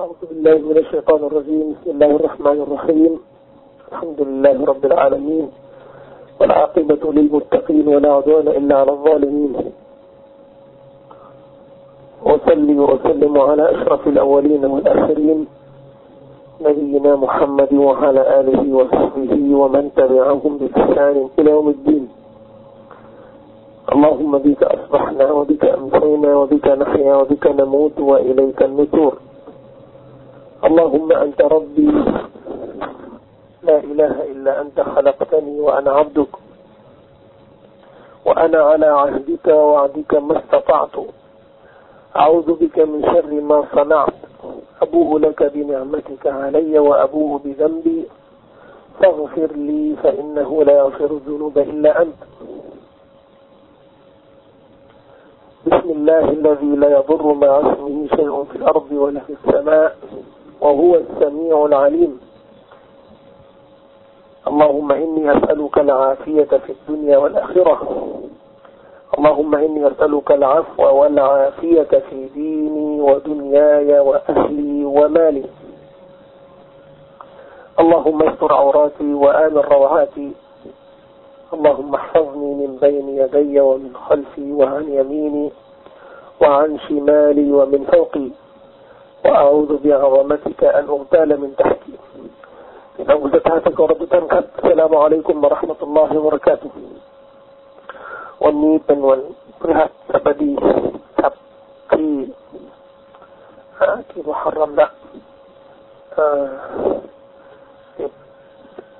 أعوذ بالله من الشيطان الرجيم بسم الله الرحمن الرحيم. الحمد لله رب العالمين والعاقبة للمتقين ولا عدوان إلا على الظالمين. وصلي وسلم على أشرف الأولين والآخرين نبينا محمد وعلى آله وصحبه ومن تبعهم بإحسان إلى يوم الدين. اللهم بك أصبحنا وبك أمسينا وبك نحيا وبك نموت وإليك النشور. اللهم أنت ربي. لا إله إلا أنت خلقتني وأنا عبدك. وأنا على عهدك ووعدك ما استطعت. أعوذ بك من شر ما صنعت. أبوء لك بنعمتك علي وأبوء بذنبي. فاغفر لي فإنه لا يغفر الذنوب إلا أنت. بسم الله الذي لا يضر مع اسمه شيء في الأرض ولا في السماء. وهو السميع العليم. اللهم إني أسألك العافية في الدنيا والآخرة. اللهم إني أسألك العفو والعافية في ديني ودنياي وأهلي ومالي. اللهم استر عوراتي وآمن روعاتي. اللهم احفظني من بين يدي ومن خلفي وعن يميني وعن شمالي ومن فوقي. وأعوذ بعظمتك أن أغتال من تحتي إن أغزتاتك ورب تنكت السلام عليكم ورحمة الله وبركاته วันนี้เป็นวันพฤหัสบดีครับที่ที่มุฮัรรอมละสิบ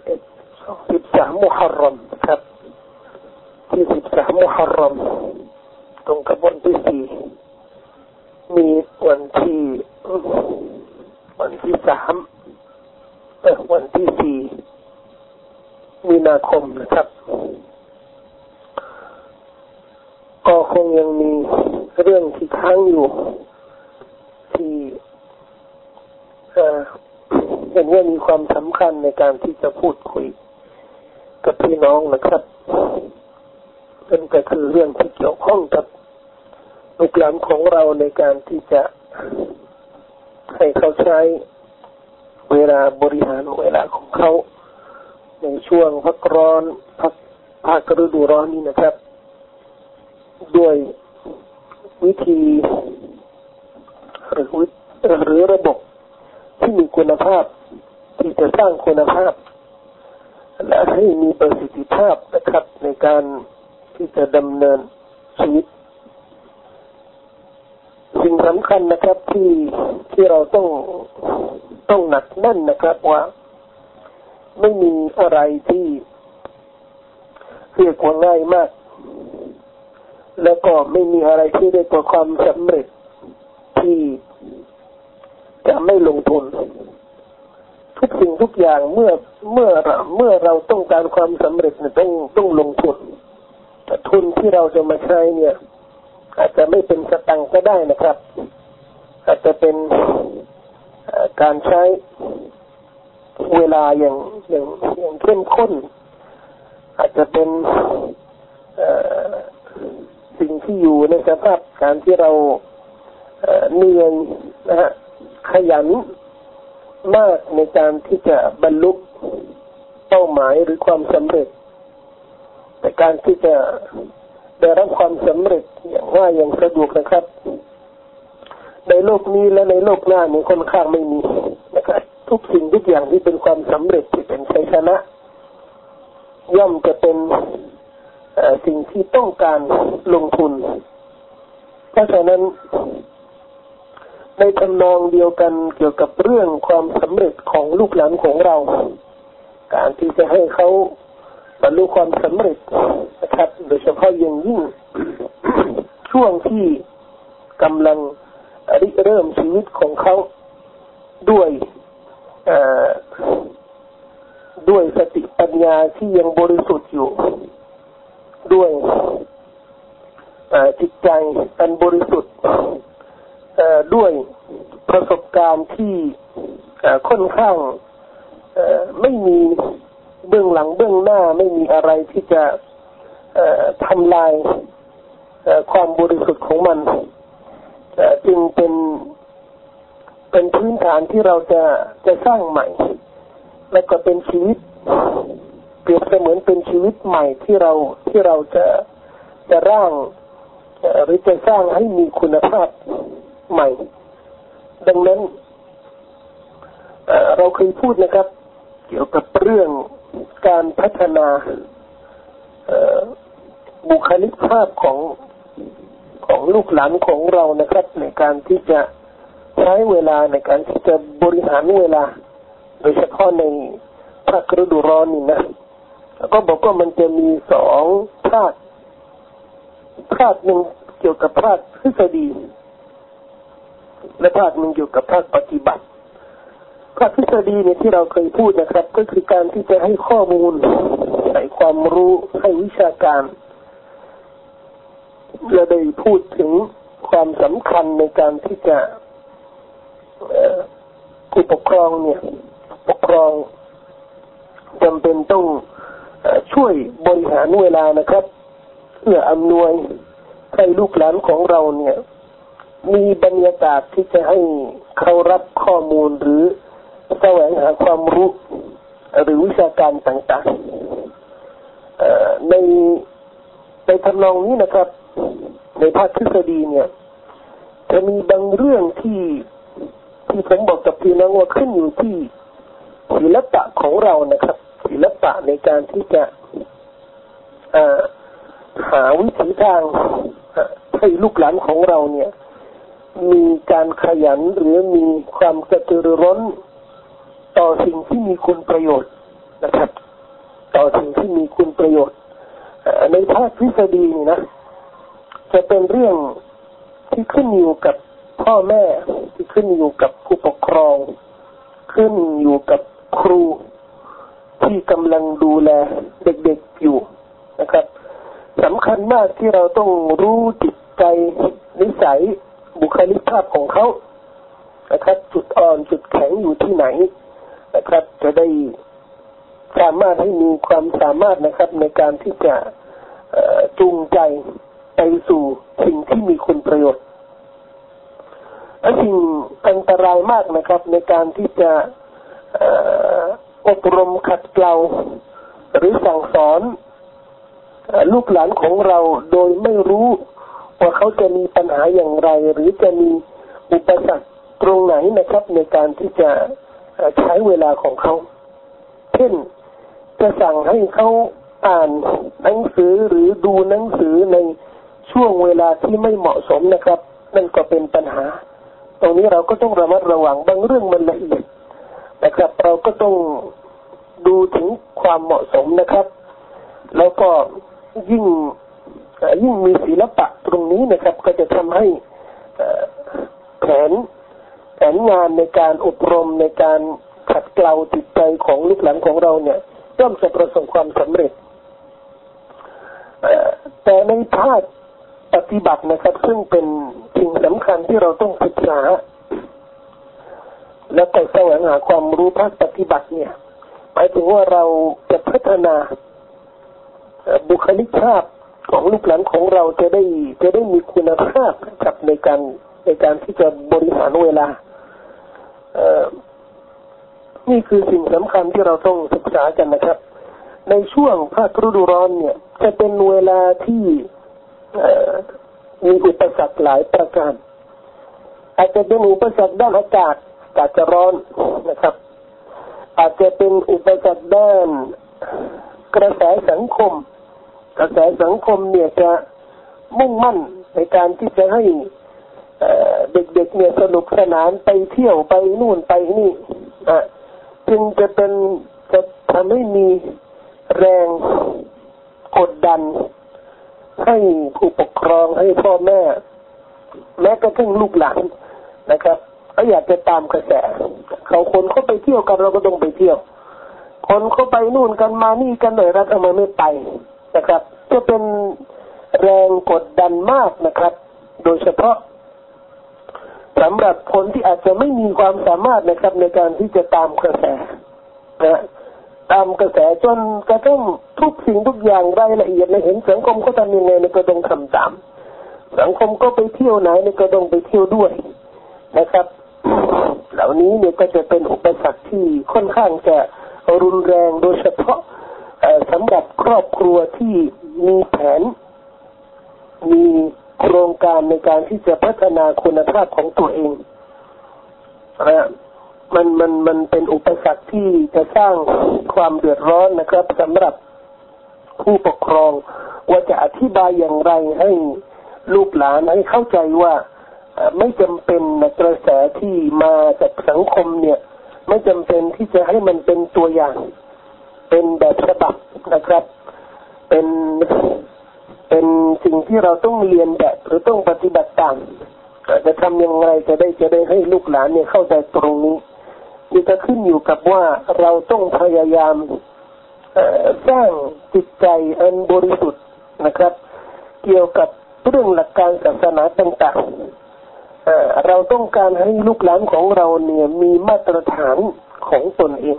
เอ็ดสองสิบสามมุฮัรรอมครับ ที่สิบสามมุฮัรรอมตรงกับวันที่สี่ มีวันที่วันที่สามวันที่สี่มีนาคมนะครับ ก็คงยังมีเรื่องที่ค้างอยู่ ที่เห็นว่ามีความสำคัญในการที่จะพูดคุย กับพี่น้องนะครับนั่นก็คือเรื่องที่เกี่ยวข้องกับ ลูกหลานของเราในการที่จะให้เขาใช้เวลาบริหารเวลาของเขาในช่วงพักร้อนพักภาคฤดูร้อนนี้นะครับ ด้วยวิธีหรือหรือระบบที่มีคุณภาพ ที่จะสร้างคุณภาพ และให้มีประสิทธิภาพนะครับในการที่จะดำเนินชีวิต สิ่งสำคัญนะครับที่ที่เราต้องต้องหนักแน่นนะครับว่า ไม่มีอะไรที่เรียกว่าง่ายมาก แล้วก็ไม่มีอะไรที่ได้ตัวความสำเร็จที่จะไม่ลงทุน ทุกสิ่งทุกอย่างเมื่อเมื่อเมื่อเราต้องการความสำเร็จเนี่ยต้องต้องลงทุนแต่ทุนที่เราจะมาใช้เนี่ย อาจจะไม่เป็นสตังก็ได้นะครับ อาจจะเป็นการใช้เวลาอย่างอย่างอย่างเข้มข้น อาจจะเป็นสิ่งที่อยู่ในสภาพการที่เราเหนื่อยนะฮะขยันมากในการที่จะบรรลุเป้าหมายหรือความสำเร็จ แต่การที่จะ ได้รับความสำเร็จอย่างง่ายอย่างสะดวกนะครับ ในโลกนี้และในโลกหน้านี้ค่อนข้างไม่มีนะครับทุกสิ่งทุกอย่างที่เป็นความสำเร็จที่เป็นชัยชนะ ย่อมจะเป็นสิ่งที่ต้องการลงทุน เพราะฉะนั้นในทำนองเดียวกันเกี่ยวกับเรื่องความสำเร็จของลูกหลานของเรา การที่จะให้เขา บรรลุความสำเร็จนะครับ โดยเฉพาะอย่างยิ่งช่วงที่กำลังริเริ่มชีวิตของเขาด้วยด้วยสติปัญญาที่ยังบริสุทธิ์อยู่ ด้วยจิตใจอันบริสุทธิ์ด้วยประสบการณ์ที่ค่อนข้างไม่มี เบื้องหลังเบื้องหน้าไม่มีอะไรที่จะทำลายความบริสุทธิ์ของมันจึงเป็นเป็นพื้นฐานที่เราจะจะสร้างใหม่ แล้วก็เป็นชีวิตเปรียบเสมือนเป็นชีวิตใหม่ที่เราที่เราจะจะร่างหรือจะสร้างให้มีคุณภาพใหม่ ดังนั้นเราเคยพูดนะครับ เกี่ยวกับเรื่อง การพัฒนาบุคลิกภาพของของลูกหลานของเรานะครับ ในการที่จะใช้เวลาในการที่จะบริหารเวลา โดยเฉพาะในภาคฤดูร้อนนี่นะก็บอกว่ามันจะมีสองภาคภาคหนึ่งเกี่ยวกับภาคทฤษฎีและภาคหนึ่งเกี่ยวกับภาคปฏิบัติ ภาคทฤษฎีเนี่ยที่เราเคยพูดนะครับ ก็คือการที่จะให้ข้อมูลให้ความรู้ให้วิชาการเราได้พูดถึงความสำคัญในการที่จะผู้ปกครองเนี่ย ปกครองจำเป็นต้องช่วยบริหารเวลานะครับเพื่ออำนวยให้ลูกหลานของเราเนี่ย มีบรรยากาศที่จะให้เขารับข้อมูลหรือ แสวงหาความรู้หรือวิชาการต่างๆในในทำนองนี้นะครับ ในภาคทฤษฎีเนี่ย จะมีบางเรื่องที่ที่ผมบอกกับพี่น้องว่าขึ้นอยู่ที่ศิลปะของเรานะครับ ศิลปะในการที่จะหาวิถีทางให้ลูกหลานของเราเนี่ย มีการขยันหรือมีความกระตือรือร้น ต่อสิ่งที่มีคุณประโยชน์นะครับ ต่อสิ่งที่มีคุณประโยชน์ในภาคทฤษฎีนี่นะ จะเป็นเรื่องที่ขึ้นอยู่กับพ่อแม่ที่ขึ้นอยู่กับผู้ปกครอง ขึ้นอยู่กับครูที่กำลังดูแลเด็กๆอยู่นะครับสำคัญมากที่เราต้องรู้จิตใจนิสัยบุคลิกภาพของเขานะครับจุดอ่อนจุดแข็งอยู่ที่ไหน นะครับ จะได้สามารถให้มีความสามารถนะครับ ในการที่จะจูงใจไปสู่สิ่งที่มีคุณประโยชน์และสิ่งอันตรายมากนะครับ ในการที่จะอบรมขัดเกลาหรือสั่งสอนลูกหลานของเราโดยไม่รู้ว่าเขาจะมีปัญหาอย่างไร หรือจะมีอุปสรรคตรงไหนนะครับ ในการที่จะ ใช้เวลาของเขา เช่น จะสั่งให้เขาอ่านหนังสือหรือดูหนังสือในช่วงเวลาที่ไม่เหมาะสมนะครับ นั่นก็เป็นปัญหา ตรงนี้เราก็ต้องระมัดระวังบางเรื่องมันละเอียดนะครับ เราก็ต้องดูถึงความเหมาะสมนะครับ แล้วก็ยิ่งยิ่งมีศิลปะตรงนี้นะครับ ก็จะทำให้แผน แผนงานในการอบรมในการขัดเกลาจิตใจของลูกหลานของเราเนี่ยย่อมจะประสบความสำเร็จแต่ในภาคปฏิบัตินะครับ ซึ่งเป็นสิ่งสำคัญที่เราต้องศึกษา และก็แสวงหาความรู้ภาคปฏิบัติเนี่ยหมายถึงว่าเราจะพัฒนาบุคลิกภาพของลูกหลานของเราจะได้จะได้มีคุณภาพกับในการ ในการที่จะบริหารเวลาเนี่คือสิ่งสำคัญที่เราต้องศึกษากันนะครับ ในช่วงภาคฤดูร้อนเนี่ย จะเป็นเวลาที่มีอุปสรรคหลายประการ อาจจะเป็นอุปสรรคด้านอากาศอากาศจะร้อนนะครับ อาจจะเป็นอุปสรรคด้านกระแสสังคม กระแสสังคมเนี่ยจะมุ่งมั่นในการที่จะให้ เด็กๆเนี่ยสนุกสนานไปเที่ยวไปนู่นไปนี่ะจึงจะเป็นจะทำให้มีแรงกดดัน ให้ผู้ปกครองให้พ่อแม่ แม้กระทั่งลูกหลานนะครับก็อยากจะตามกระแส เขาคนเขาไปเที่ยวกันเราก็ต้องไปเที่ยว คนเขาไปนู่นกันมานี่กันหน่อยเราทำไมไม่ไปนะครับ จะเป็นแรงกดดันมากนะครับ โดยเฉพาะ สำหรับคนที่อาจจะไม่มีความสามารถนะครับในการที่จะตามกระแสนะตามกระแสจนกระทั่งทุกสิ่งทุกอย่างรายละเอียดในเห็นสังคมก็ทำยังไงในก็ต้องทำตาม สังคมก็ไปเที่ยวไหนในก็ต้องไปเที่ยวด้วยนะครับ เหล่านี้เนี่ยก็จะเป็นอุปสรรคที่ค่อนข้างจะรุนแรงโดยเฉพาะสำหรับครอบครัวที่มีแผนมี โครงการในการที่จะพัฒนาคุณภาพของตัวเองนะมันมันมันเป็นอุปสรรคที่จะสร้างความเดือดร้อนนะครับสำหรับผู้ปกครอง ว่าจะอธิบายอย่างไรให้ลูกหลานให้เข้าใจว่าไม่จำเป็นนะกระแสที่มาจากสังคมเนี่ย ไม่จำเป็นที่จะให้มันเป็นตัวอย่าง เป็นแบบฉบับนะครับ เป็น เป็นสิ่งที่เราต้องเรียนแบบหรือต้องปฏิบัติตามจะทำยังไงจะได้จะได้ให้ลูกหลานเนี่ยเข้าใจตรงนี้นี่จะขึ้นอยู่กับว่าเราต้องพยายามสร้างจิตใจอันบริสุทธิ์นะครับ เกี่ยวกับเรื่องหลักการศาสนาต่างๆเราต้องการให้ลูกหลานของเราเนี่ยมีมาตรฐานของตนเอง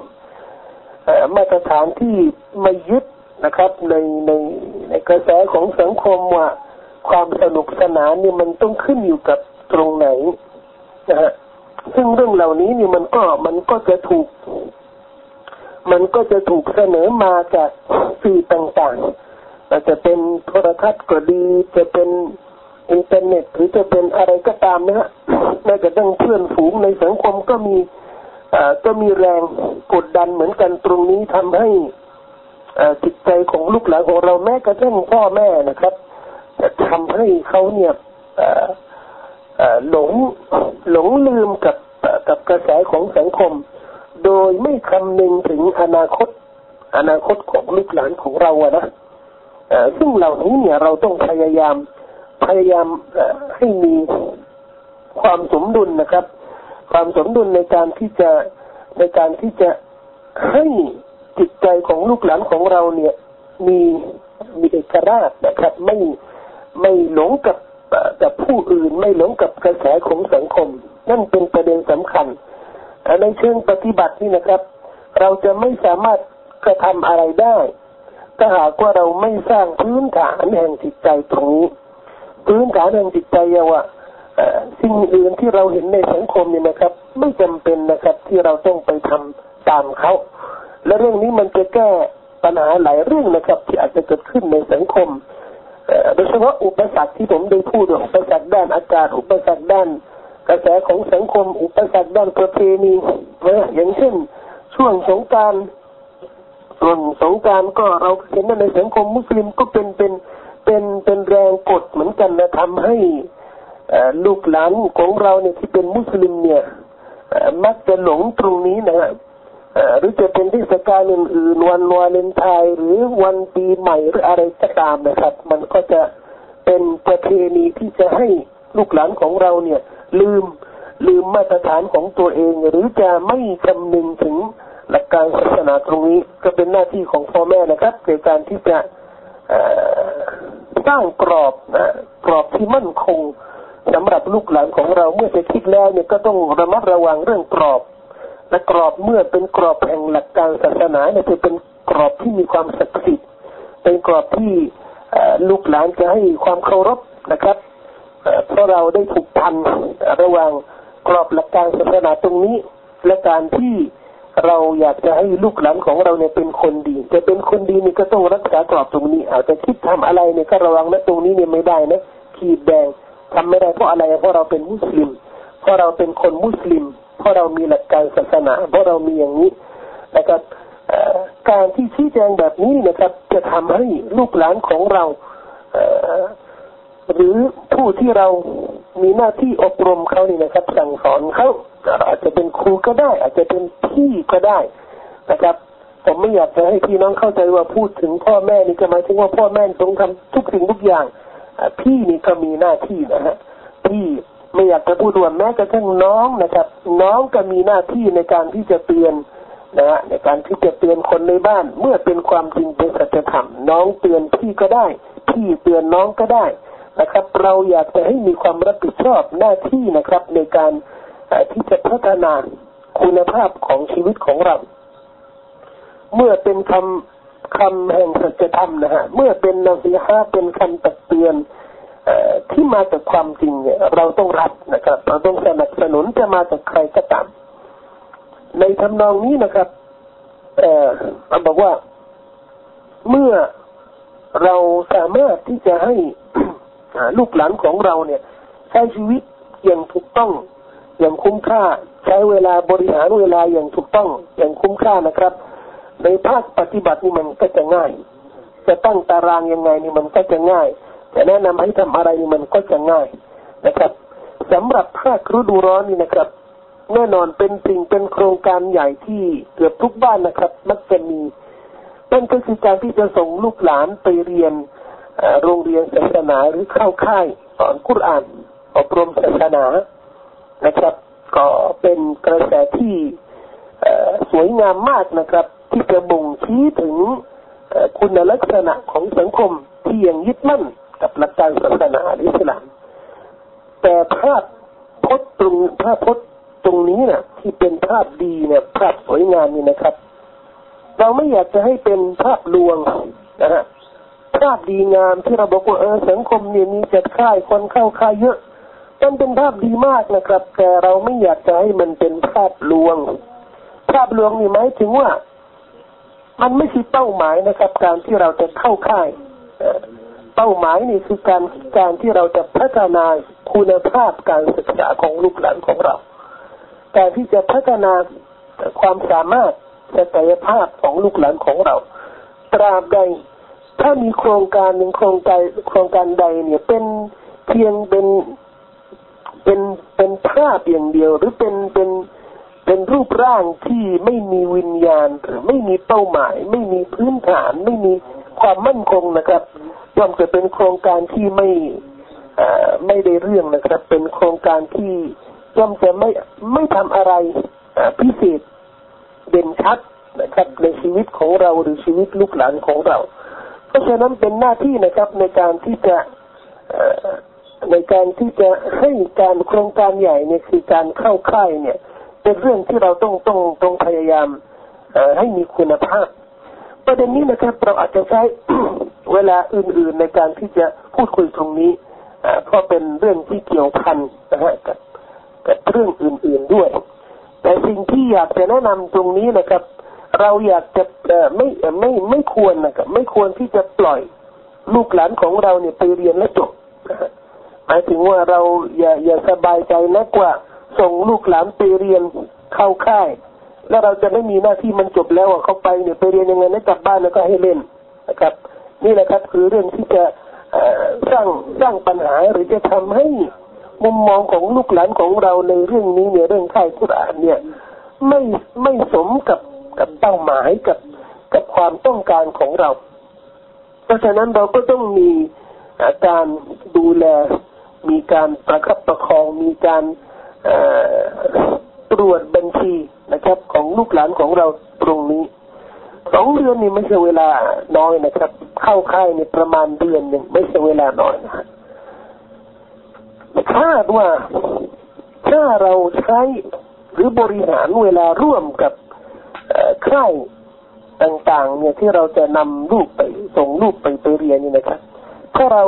มาตรฐานที่ไม่ยึด นะครับ ในในในกระแสของสังคมว่า ความสนุกสนานเนี่ยมันต้องขึ้นอยู่กับตรงไหนนะฮะซึ่งเรื่องเหล่านี้นี่มันก็มันก็จะถูก มันก็จะถูกเสนอมาจากสื่อต่างๆอาจจะเป็นโทรทัศน์ก็ดี จะเป็นอินเทอร์เน็ตหรือจะเป็นอะไรก็ตามนะฮะแม้กระทั่งเพื่อนฝูงในสังคมก็มีอ่าก็มีแรงกดดันเหมือนกันตรงนี้ทำให้ จิตใจของลูกหลานของเราแม้กระทั่งพ่อแม่นะครับจะทำให้เขาเนี่ยหลงหลงลืมกับกับกระแสของสังคม โดยไม่คำนึงถึงอนาคต อนาคตของลูกหลานของเราอะนะซึ่งเหล่านี้เนี่ยเราต้องพยายามพยายามให้มีความสมดุลนะครับ ความสมดุลในการที่จะในการที่จะให้ จิตใจของลูกหลานของเราเนี่ย มีมีเอกราชนะครับ ไม่ไม่หลงกับกับผู้อื่นไม่หลงกับกระแสของสังคม นั่นเป็นประเด็นสำคัญในเชิงปฏิบัตินี่นะครับ เราจะไม่สามารถกระทำอะไรได้ถ้าหากว่าเราไม่สร้างพื้นฐานแห่งจิตใจตรงนี้พื้นฐานแห่งจิตใจว่าสิ่งอื่นที่เราเห็นในสังคมเนี่ยนะครับ ไม่จำเป็นนะครับที่เราต้องไปทำตามเขา และเรื่องนี้มันจะแก้ปัญหาหลายเรื่องนะครับ ที่อาจจะเกิดขึ้นในสังคมโดยเฉพาะอุปสรรคที่ผมได้พูดอุปสรรคด้านอากาศอุปสรรคด้านกระแสของสังคม อุปสรรคด้านประเพณีนะอย่างเช่น ช่วงสงการส่วนสงการก็เราเห็นในสังคมมุสลิมก็เป็นเป็นเป็นเป็นแรงกดเหมือนกันนะทำให้ลูกหลานของเราเนี่ยที่เป็นมุสลิมเนี่ยมักจะหลงตรงนี้นะ หรือจะเป็นเทศกาลอื่นๆวันวาเลนไทน์หรือวันปีใหม่หรืออะไรก็ตามนะครับ มันก็จะเป็นประเพณีที่จะให้ลูกหลานของเราเนี่ย ลืมลืมมาตรฐานของตัวเอง หรือจะไม่คำนึงถึงหลักการศาสนาตรงนี้ ก็เป็นหน้าที่ของพ่อแม่นะครับในการที่จะสร้างกรอบนะกรอบที่มั่นคงสำหรับลูกหลานของเราเมื่อจะคิดแล้วเนี่ยก็ต้องระมัดระวังเรื่องกรอบ และกรอบเมื่อเป็นกรอบแห่งหลักการศาสนาเนี่ยจะเป็นกรอบที่มีความศักดิ์สิทธิ์เป็นกรอบที่ลูกหลานจะให้ความเคารพนะครับเพราะเราได้ถูกพันระหว่างกรอบหลักการศาสนาตรงนี้ และการที่เราอยากจะให้ลูกหลานของเราเนี่ยเป็นคนดี จะเป็นคนดีนี่ก็ต้องรักษากรอบตรงนี้ อาจจะคิดทำอะไรเนี่ยก็ระวังนะตรงนี้เนี่ยไม่ได้นะขีดแดงทำไม่ได้เพราะอะไรเพราะเราเป็นมุสลิม เพราะเราเป็นคนมุสลิม เพราะเรามีหลักการศาสนาเพราะเรามีอย่างนี้นะครับการที่ชี้แจงแบบนี้นะครับ จะทำให้ลูกหลานของเราหรือผู้ที่เรามีหน้าที่อบรมเขานี่นะครับ สั่งสอนเขาอาจจะเป็นครูก็ได้ อาจจะเป็นพี่ก็ได้นะครับผมไม่อยากจะให้พี่น้องเข้าใจว่าพูดถึงพ่อแม่นี่ก็หมายถึงว่าพ่อแม่ต้องทำทุกสิ่งทุกอย่างพี่นี่ก็มีหน้าที่นะฮะพี่ ไม่อยากจะพูดว่าแม้กระทั่งน้องนะครับ น้องก็มีหน้าที่ในการที่จะเตือนนะฮะในการที่จะเตือนคนในบ้าน เมื่อเป็นความจริงเป็นสัจธรรมน้องเตือนพี่ก็ได้ พี่เตือนน้องก็ได้นะครับ เราอยากจะให้มีความรับผิดชอบหน้าที่นะครับ ในการที่จะพัฒนาคุณภาพของชีวิตของเรา เมื่อเป็นคำคำแห่งสัจธรรมนะฮะเมื่อเป็นนาซีฮะเป็นคำตักเตือน ที่มาจากความจริงเนี่ยเราต้องรับนะครับ เราต้องสนับสนุนจะมาจากใครก็ตาม ในทำนองนี้นะครับ เอ่อบอกว่าเมื่อเราสามารถที่จะให้ลูกหลานของเราเนี่ย ใช้ชีวิตอย่างถูกต้อง อย่างคุ้มค่า ใช้เวลาบริหารเวลาอย่างถูกต้อง อย่างคุ้มค่านะครับ ในภาคปฏิบัตินี่มันก็จะง่าย จะตั้งตารางยังไงนี่มันก็จะง่าย แนะนำให้ทำอะไรนี่มันก็จะง่ายนะครับสำหรับภาคฤดูร้อนนี่นะครับ แน่นอนเป็นสิ่งเป็นโครงการใหญ่ที่เกือบทุกบ้านนะครับ มักจะมีนั่นก็คือการที่จะส่งลูกหลานไปเรียนโรงเรียนศาสนาหรือเข้าค่ายสอนคุรานอบรมศาสนานะครับ ก็เป็นกระแสที่สวยงามมากนะครับ ที่จะบ่งชี้ถึงคุณลักษณะของสังคมที่ยังยึดมั่น กับหลักการศาสนาอิสลามแต่ภาพพจน์ตรงภาพพจน์ตรงนี้นะ่ะ ที่เป็นภาพดีเนี่ย ภาพสวยงามนี่นะครับ เราไม่อยากจะให้เป็นภาพลวงนะฮะภาพดีงามที่เราบอกว่าเออสังคมเนี่ยมีจัดค่ายคนเข้าค่ายเยอะมันเป็นภาพดีมากนะครับ แต่เราไม่อยากจะให้มันเป็นภาพลวง ภาพลวงนี่หมายถึงว่า มันไม่ใช่เป้าหมายนะครับ การที่เราจะเข้าค่าย เป้าหมายนี่คือการการที่เราจะพัฒนาคุณภาพการศึกษาของลูกหลานของเรา การที่จะพัฒนาความสามารถศักยภาพของลูกหลานของเรา ตราบใด ถ้ามีโครงการหนึ่งโครงการโครงการใดเนี่ยเป็นเพียงเป็นเป็นเป็นภาพอย่างเดียว หรือเป็นเป็นเป็นรูปร่างที่ไม่มีวิญญาณหรือไม่มีเป้าหมาย ไม่มีพื้นฐานไม่มี ความมั่นคงนะครับย่อมจะเป็นโครงการที่ไม่ไม่ได้เรื่องนะครับ เป็นโครงการที่ย่อมจะไม่ไม่ทำอะไรพิเศษเด่นชัดนะครับในชีวิตของเราหรือชีวิตลูกหลานของเรา เพราะฉะนั้นเป็นหน้าที่นะครับในการที่จะในการที่จะให้การโครงการใหญ่เนี่ยคือการเข้าค่ายเนี่ย เป็นเรื่องที่เราต้องต้องต้องพยายามให้มีคุณภาพ ประเด็นนี้นะครับเราอาจจะใช้เวลาอื่นๆในการที่จะพูดคุยตรงนี้เพราะเป็นเรื่องที่เกี่ยวพันนะฮะกับกับเรื่องอื่น ๆด้วย แต่สิ่งที่อยากจะแนะนำตรงนี้นะครับ เราอยากจะไม่ไม่ไม่ควรนะครับไม่ควรที่จะปล่อยลูกหลานของเราเนี่ยไปเรียนและจบหมายถึงว่าเราอย่าอย่าสบายใจนักว่าส่งลูกหลานไปเรียนเข้าค่าย แล้วเราจะไม่มีหน้าที่มันจบแล้วเขาไปเนี่ยไปเรียนยังไงแล้วกลับบ้านแล้วก็ให้เล่นนะครับ นี่แหละครับคือเรื่องที่จะสร้างสร้างปัญหาหรือจะทำให้มุมมองของลูกหลานของเราในเรื่องนี้เนี่ยเรื่องข่ายกุรอานเนี่ยไม่ไม่สมกับกับเป้าหมายกับกับความต้องการของเรา เพราะฉะนั้นเราก็ต้องมีการดูแลมีการประคับประคองมีการ ตรวจบัญชีนะครับ ของลูกหลานของเราตรงนี้สองเดือนนี่ไม่ใช่เวลาน้อยนะครับ เข้าค่ายในประมาณเดือนหนึ่งไม่ใช่เวลาน้อยนะคาดว่าถ้าเราใช้หรือบริหารเวลาร่วมกับค่ายต่างๆ เนี่ยที่เราจะนำลูกไปส่งลูกไปไปเรียนนี่นะครับ ถ้าเรา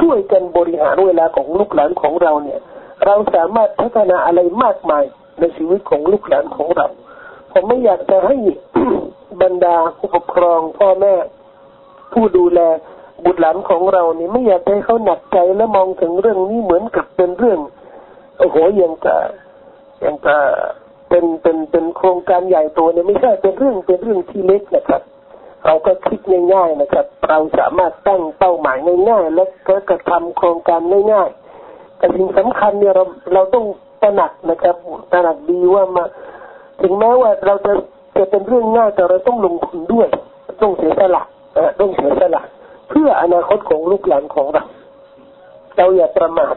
ช่วยกันบริหารเวลาของลูกหลานของเราเนี่ย เราสามารถพัฒนาอะไรมากมาย ในชีวิตของลูกหลานของเรา ผมไม่อยากจะให้บรรดาผู้ปกครองพ่อแม่ ผู้ดูแลบุตรหลานของเรานี่ไม่อยากให้เขาหนักใจและมองถึงเรื่องนี้เหมือนกับเป็นเรื่องโอ้โหอย่างกับอย่างกับเป็นเป็นเป็นโครงการใหญ่โตเนี่ยไม่ใช่เป็นเรื่องเป็นเรื่องที่เล็กนะครับ เราก็คิดง่าย ๆนะครับ เราสามารถตั้งเป้าหมายง่ายๆและก็กระทำโครงการง่ายๆแต่สิ่งสำคัญเนี่ยเราเราต้อง ตระหนักนะครับตระหนักดีว่ามา ถึงแม้ว่าเราจะจะเป็นเรื่องง่ายแต่เราต้องลงทุนด้วย ต้องเสียสละต้องเสียสละ เพื่ออนาคตของลูกหลานของเรา เราอย่าประมาท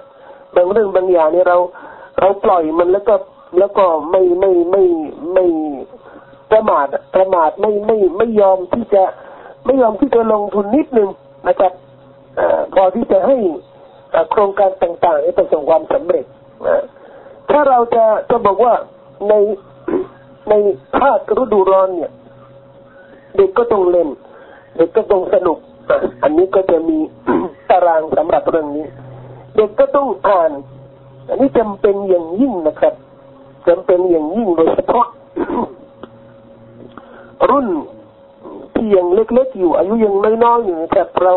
บางเรื่องบางอย่างนี่เรา เราปล่อยมันแล้วก็แล้วก็ไม่ไม่ไม่ไม่ประมาทประมาทไม่ไม่ไม่ยอมที่จะไม่ยอมที่จะลงทุนนิดนึงนะครับอพอที่จะให้โครงการต่างๆนี่ประสบความสำเร็จ ถ้าเราจะจะบอกว่าในในภาคฤดูร้อนเนี่ย เด็กก็ต้องเล่น เด็กก็ต้องสนุกอันนี้ก็จะมีตารางสำหรับเรื่องนี้ เด็กก็ต้องอ่าน อันนี้จำเป็นอย่างยิ่งนะครับจำเป็นอย่างยิ่งโดยเฉพาะ รุ่นที่ยังเล็กๆอยู่ อายุยังน้อยๆอยู่แต่เรา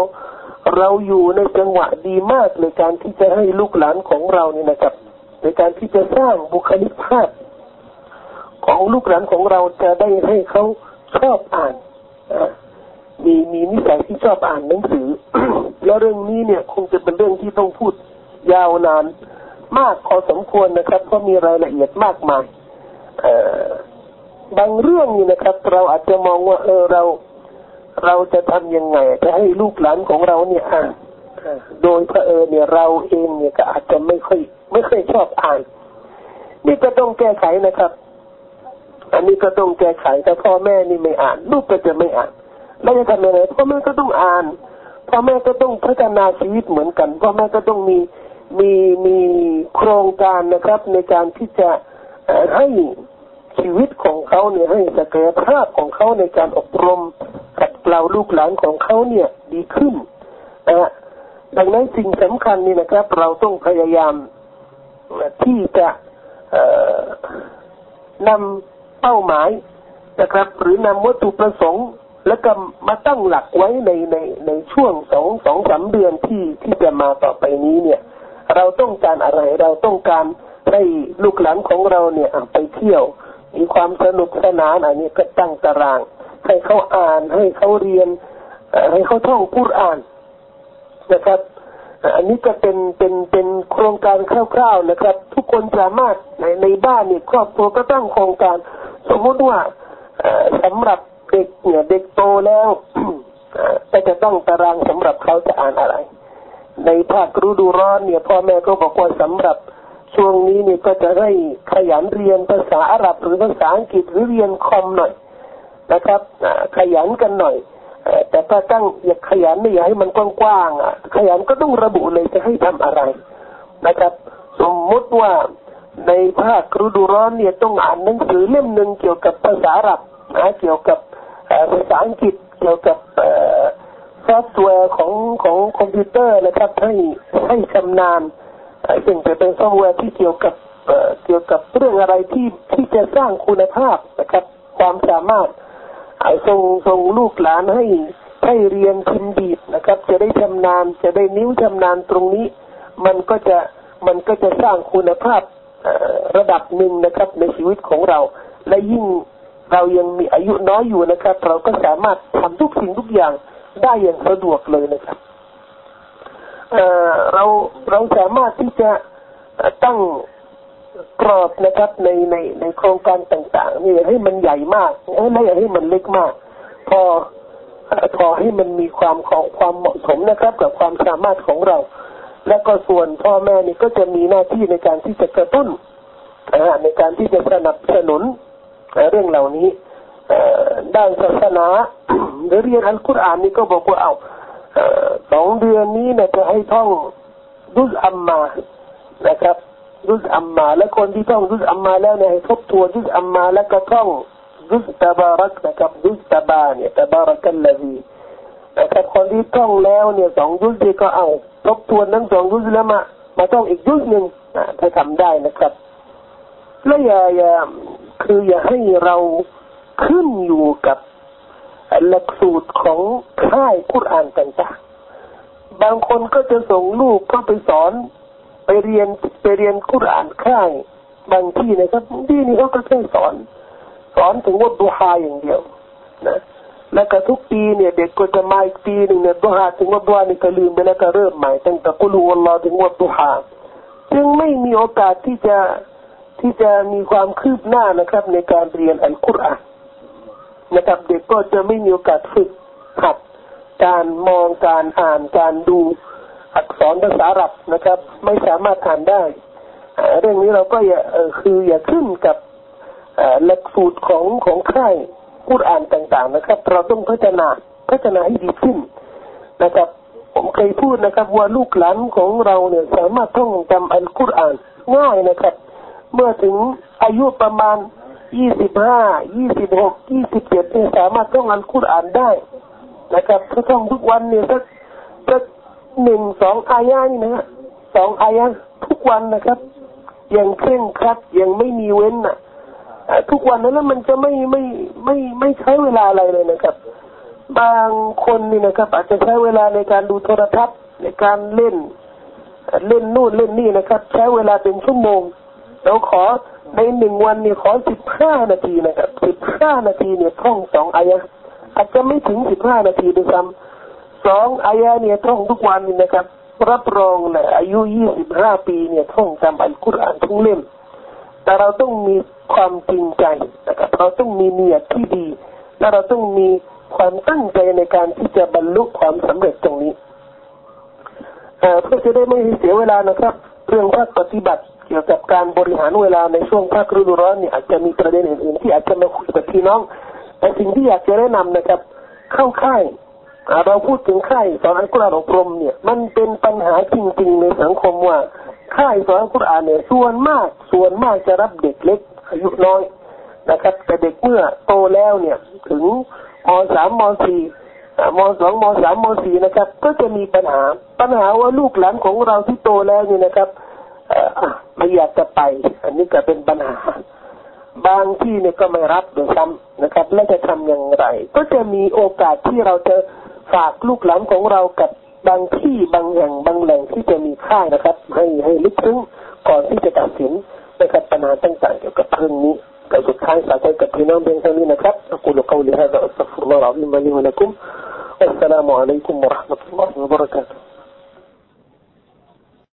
เราอยู่ในจังหวะดีมากในการที่จะให้ลูกหลานของเราเนี่ยนะครับ ในการที่จะสร้างบุคลิกภาพ ของลูกหลานของเราจะได้ให้เขาชอบอ่านมีมีนิสัยที่ชอบอ่านหนังสือ แล้วเรื่องนี้เนี่ยคงจะเป็นเรื่องที่ต้องพูดยาวนานมากพอสมควรนะครับเพราะมีรายละเอียดมากมายบางเรื่องนี่นะครับ เราอาจจะมองว่า เออเรา เราจะทำยังไงจะให้ลูกหลานของเราเนี่ยอ่าน โดยพระเออเนี่ยเราเองเนี่ยก็อาจจะไม่ค่อยไม่ค่อยชอบอ่าน นี่ก็ต้องแก้ไขนะครับ อันนี้ก็ต้องแก้ไขแต่พ่อแม่นี่ไม่อ่าน ลูกก็จะไม่อ่านแล้วจะทำยังไงพ่อแม่ก็ต้องอ่านพ่อแม่ก็ต้องพัฒนาชีวิตเหมือนกันพ่อแม่ก็ต้องมีมีมีโครงการนะครับ ในการที่จะให้ชีวิตของเขาเนี่ยให้ศักยภาพของเขาในการอบรมขัดเกลาลูกหลานของเขาเนี่ยดีขึ้นนะ ดังนั้นสิ่งสำคัญนี่นะครับ เราต้องพยายามที่จะนำเป้าหมายนะครับ หรือนำวัตถุประสงค์ แล้วก็มาตั้งหลักไว้ในในในช่วงสองสองสาเดือนที่ที่จะมาต่อไปนี้เนี่ย เราต้องการอะไรเราต้องการให้ลูกหลานของเราเนี่ยไปเที่ยว มีความสนุกสนานอันนี้ก็ตั้งตาราง ให้เขาอ่านให้เขาเรียนให้เขาท่องพูดอ่าน นะครับ อันนี้ก็เป็นเป็นเป็นโครงการคร่าวๆนะครับ ทุกคนสามารถในในบ้านเนี่ยครอบครัวก็ตั้งโครงการ สมมติว่าสำหรับเด็กเนี่ยเด็กโตแล้วก็จะต้องตารางสำหรับเขาจะอ่านอะไร ในภาคฤดูร้อนเนี่ยพ่อแม่ก็บอกว่าสำหรับช่วงนี้เนี่ยก็จะให้ขยันเรียนภาษาอาหรับหรือภาษาอังกฤษหรือเรียนคอมหน่อยนะครับขยันกันหน่อย แต่ถ้าตั้งอยากขยันไม่อยากให้มันกว้างๆอะ ขยันก็ต้องระบุเลยจะให้ทำอะไรนะครับ สมมติว่าในภาคฤดูร้อนเนี่ยต้องอ่านหนังสือเล่มหนึ่งเกี่ยวกับภาษาอาหรับนะเกี่ยวกับภาษาอังกฤษเกี่ยวกับซอฟต์แวร์ของของคอมพิวเตอร์นะครับ ให้ให้ชำนาญซึ่งจะเป็นซอฟต์แวร์ที่เกี่ยวกับเกี่ยวกับเรื่องอะไรที่ที่จะสร้างคุณภาพนะครับ ความสามารถ ส่งส่งลูกหลานให้ให้เรียนพิมพ์ดีดนะครับ จะได้ชำนาญจะได้นิ้วชำนาญตรงนี้ มันก็จะมันก็จะสร้างคุณภาพระดับหนึ่งนะครับ ในชีวิตของเรา และยิ่งเรายังมีอายุน้อยอยู่นะครับ เราก็สามารถทำทุกสิ่งทุกอย่างได้อย่างสะดวกเลยนะครับเราเราสามารถที่จะตั้ง กรอบนะครับในในในโครงการต่างๆนี่ให้มันใหญ่มากไม่อยาให้มันเล็กมาก พอพอให้มันมีความของความเหมาะสมนะครับ กับความสามารถของเรา และก็ส่วนพ่อแม่นี่ก็จะมีหน้าที่ในการที่จะกระตุ้นในการที่จะสนับสนุนเรื่องเหล่านี้ด้านศาสนาหรือเรียนอัลกุรอานนี่ก็บอกว่าเอาสองเดือนนี้นะจะให้ท่องดุสอัมมานะครับ ดุสอัมมาและคนที่ท่องดุสอัมมาแล้วเนี่ยให้ทบทวนดุสอัมมาแล้วก็ท่องดุสตาบารักนะครับดุสตาบาเนี่ยตาบารักันละวีนะครับคนที่ท่องแล้วเนี่ยสองดุสนี่ก็เอาทบทวนทั้งสองดุสแล้วมามาท่องอีกดุสหนึ่งถ้าทำได้นะครับแล้วอย่าอย่าคืออย่าให้เราขึ้นอยู่กับหลักสูตรของค่ายกุรอานต่างๆบางคนก็จะส่งลูกเข้าไปสอน ไปเรียนไปเรียนกุรอานค่ายบางที่นะครับที่นี่เขาก็แค่สอน สอนถึงวัดดุฮาอย่างเดียวนะแล้วก็ทุกปีเนี่ยเด็กก็จะมาอีกปีหนึ่งเนี่ยดุฮาถึงวัดดุฮานี่ก็ลืมไปแล้วก็เริ่มใหม่ตั้งแต่กุลูอัลลอฮ์ถึงวัดดุฮาจึงไม่มีโอกาสที่จะที่จะมีความคืบหน้านะครับ ในการเรียนอัลกุรอานนะครับ เด็กก็จะไม่มีโอกาสฝึกหัดการมองการอ่านการดู อักษรภาษาอับนะครับ ไม่สามารถอ่านได้เรื่องนี้เราก็อย่าคืออย่าขึ้นกับหลักสูตรของของค่ายพูดอ่านต่าง ๆ นะครับ เราต้องพัฒนาพัฒนาให้ดีขึ้นนะครับ ผมเคยพูดนะครับ ว่าลูกหลานของเราเนี่ยสามารถท่องจำอัลกุรอานง่ายนะครับ เมื่อถึงอายุประมาณยี่สิบห้ายี่สิบหกยี่สิบเจ็ดเนี่ยสามารถท่องอัลกุรอานได้นะครับถ้าท่องทุกวันเนี่ยสักสัก หนึ่งสองอายะนี่นะสองอายะทุกวันนะครับยังเคร่งครัดยังไม่มีเว้นอะทุกวันนั้นมันจะไม่ไม่ไม่ไม่ใช้เวลาอะไรเลยนะครับ บางคนนี่นะครับ อาจจะใช้เวลาในการดูโทรทัศน์ในการเล่น เล่นนู่นเล่นนี่นะครับ ใช้เวลาเป็นชั่วโมงแล้วขอในหนึ่งวันเนี่ยขอสิบห้านาทีนะครับสิบห้านาทีเนี่ยท่องสองอายะอาจจะไม่ถึงสิบห้านาทีด้วยซ้ำ สองอายะเนี่ยท่องทุกวันนี่นะครับรับรองเลยอายุยี่สิบห้าปีเนี่ยท่องจำอัลกุรอานทั้งเล่ม แต่เราต้องมีความจริงใจนะครับเราต้องมีเนียดที่ดี และเราต้องมีความตั้งใจในการที่จะบรรลุความสำเร็จตรงนี้เพื่อจะได้ไม่เสียเวลานะครับ เรื่องภาคปฏิบัติเกี่ยวกับการบริหารเวลาในช่วงภาคฤดูร้อนเนี่ยอาจจะมีประเด็นอื่นๆที่อาจจะมาคุยกับพี่น้องแต่สิ่งที่อยากจะแนะนำนะครับ เข้าค่าย เราพูดถึงค่ายสอนอัลกุรอานอบรมเนี่ย มันเป็นปัญหาจริง ๆ ในสังคมว่าค่ายสอนอัลกุรอานเนี่ยส่วนมากส่วนมากจะรับเด็กเล็กอายุน้อยนะครับ แต่เด็กเมื่อโตแล้วเนี่ย ถึงมสามมสี่มสองมสามมสี่นะครับ ก็จะมีปัญหา ปัญหาว่าลูกหลานของเราที่โตแล้วเนี่ยนะครับไม่อยากจะไป อันนี้ก็เป็นปัญหา บางที่เนี่ยก็ไม่รับโดยซ้ำนะครับ แล้วจะทำอย่างไร ก็จะมีโอกาสที่เราจะ ฝากลูกหลานของเรากับบางที่บางแห่งบางแหล่งที่จะมีค่านะครับ ให้ให้ลึกซึ้งก่อนที่จะตัดสินนะครับปัญหาต่างๆเกี่ยวกับเรื่องนี้ก็สุดท้ายฝากไว้กับพี่น้องเพียงเท่านี้นะครับกูลกาวลีฮะอัสตัฟุรุลลอฮ์อัลลอฮ์ลิมะลิมะลักุมอัสสลามุอะลัยกุมวะราะห์มะตุลลอฮ์วะบะเราะกาตุฮ์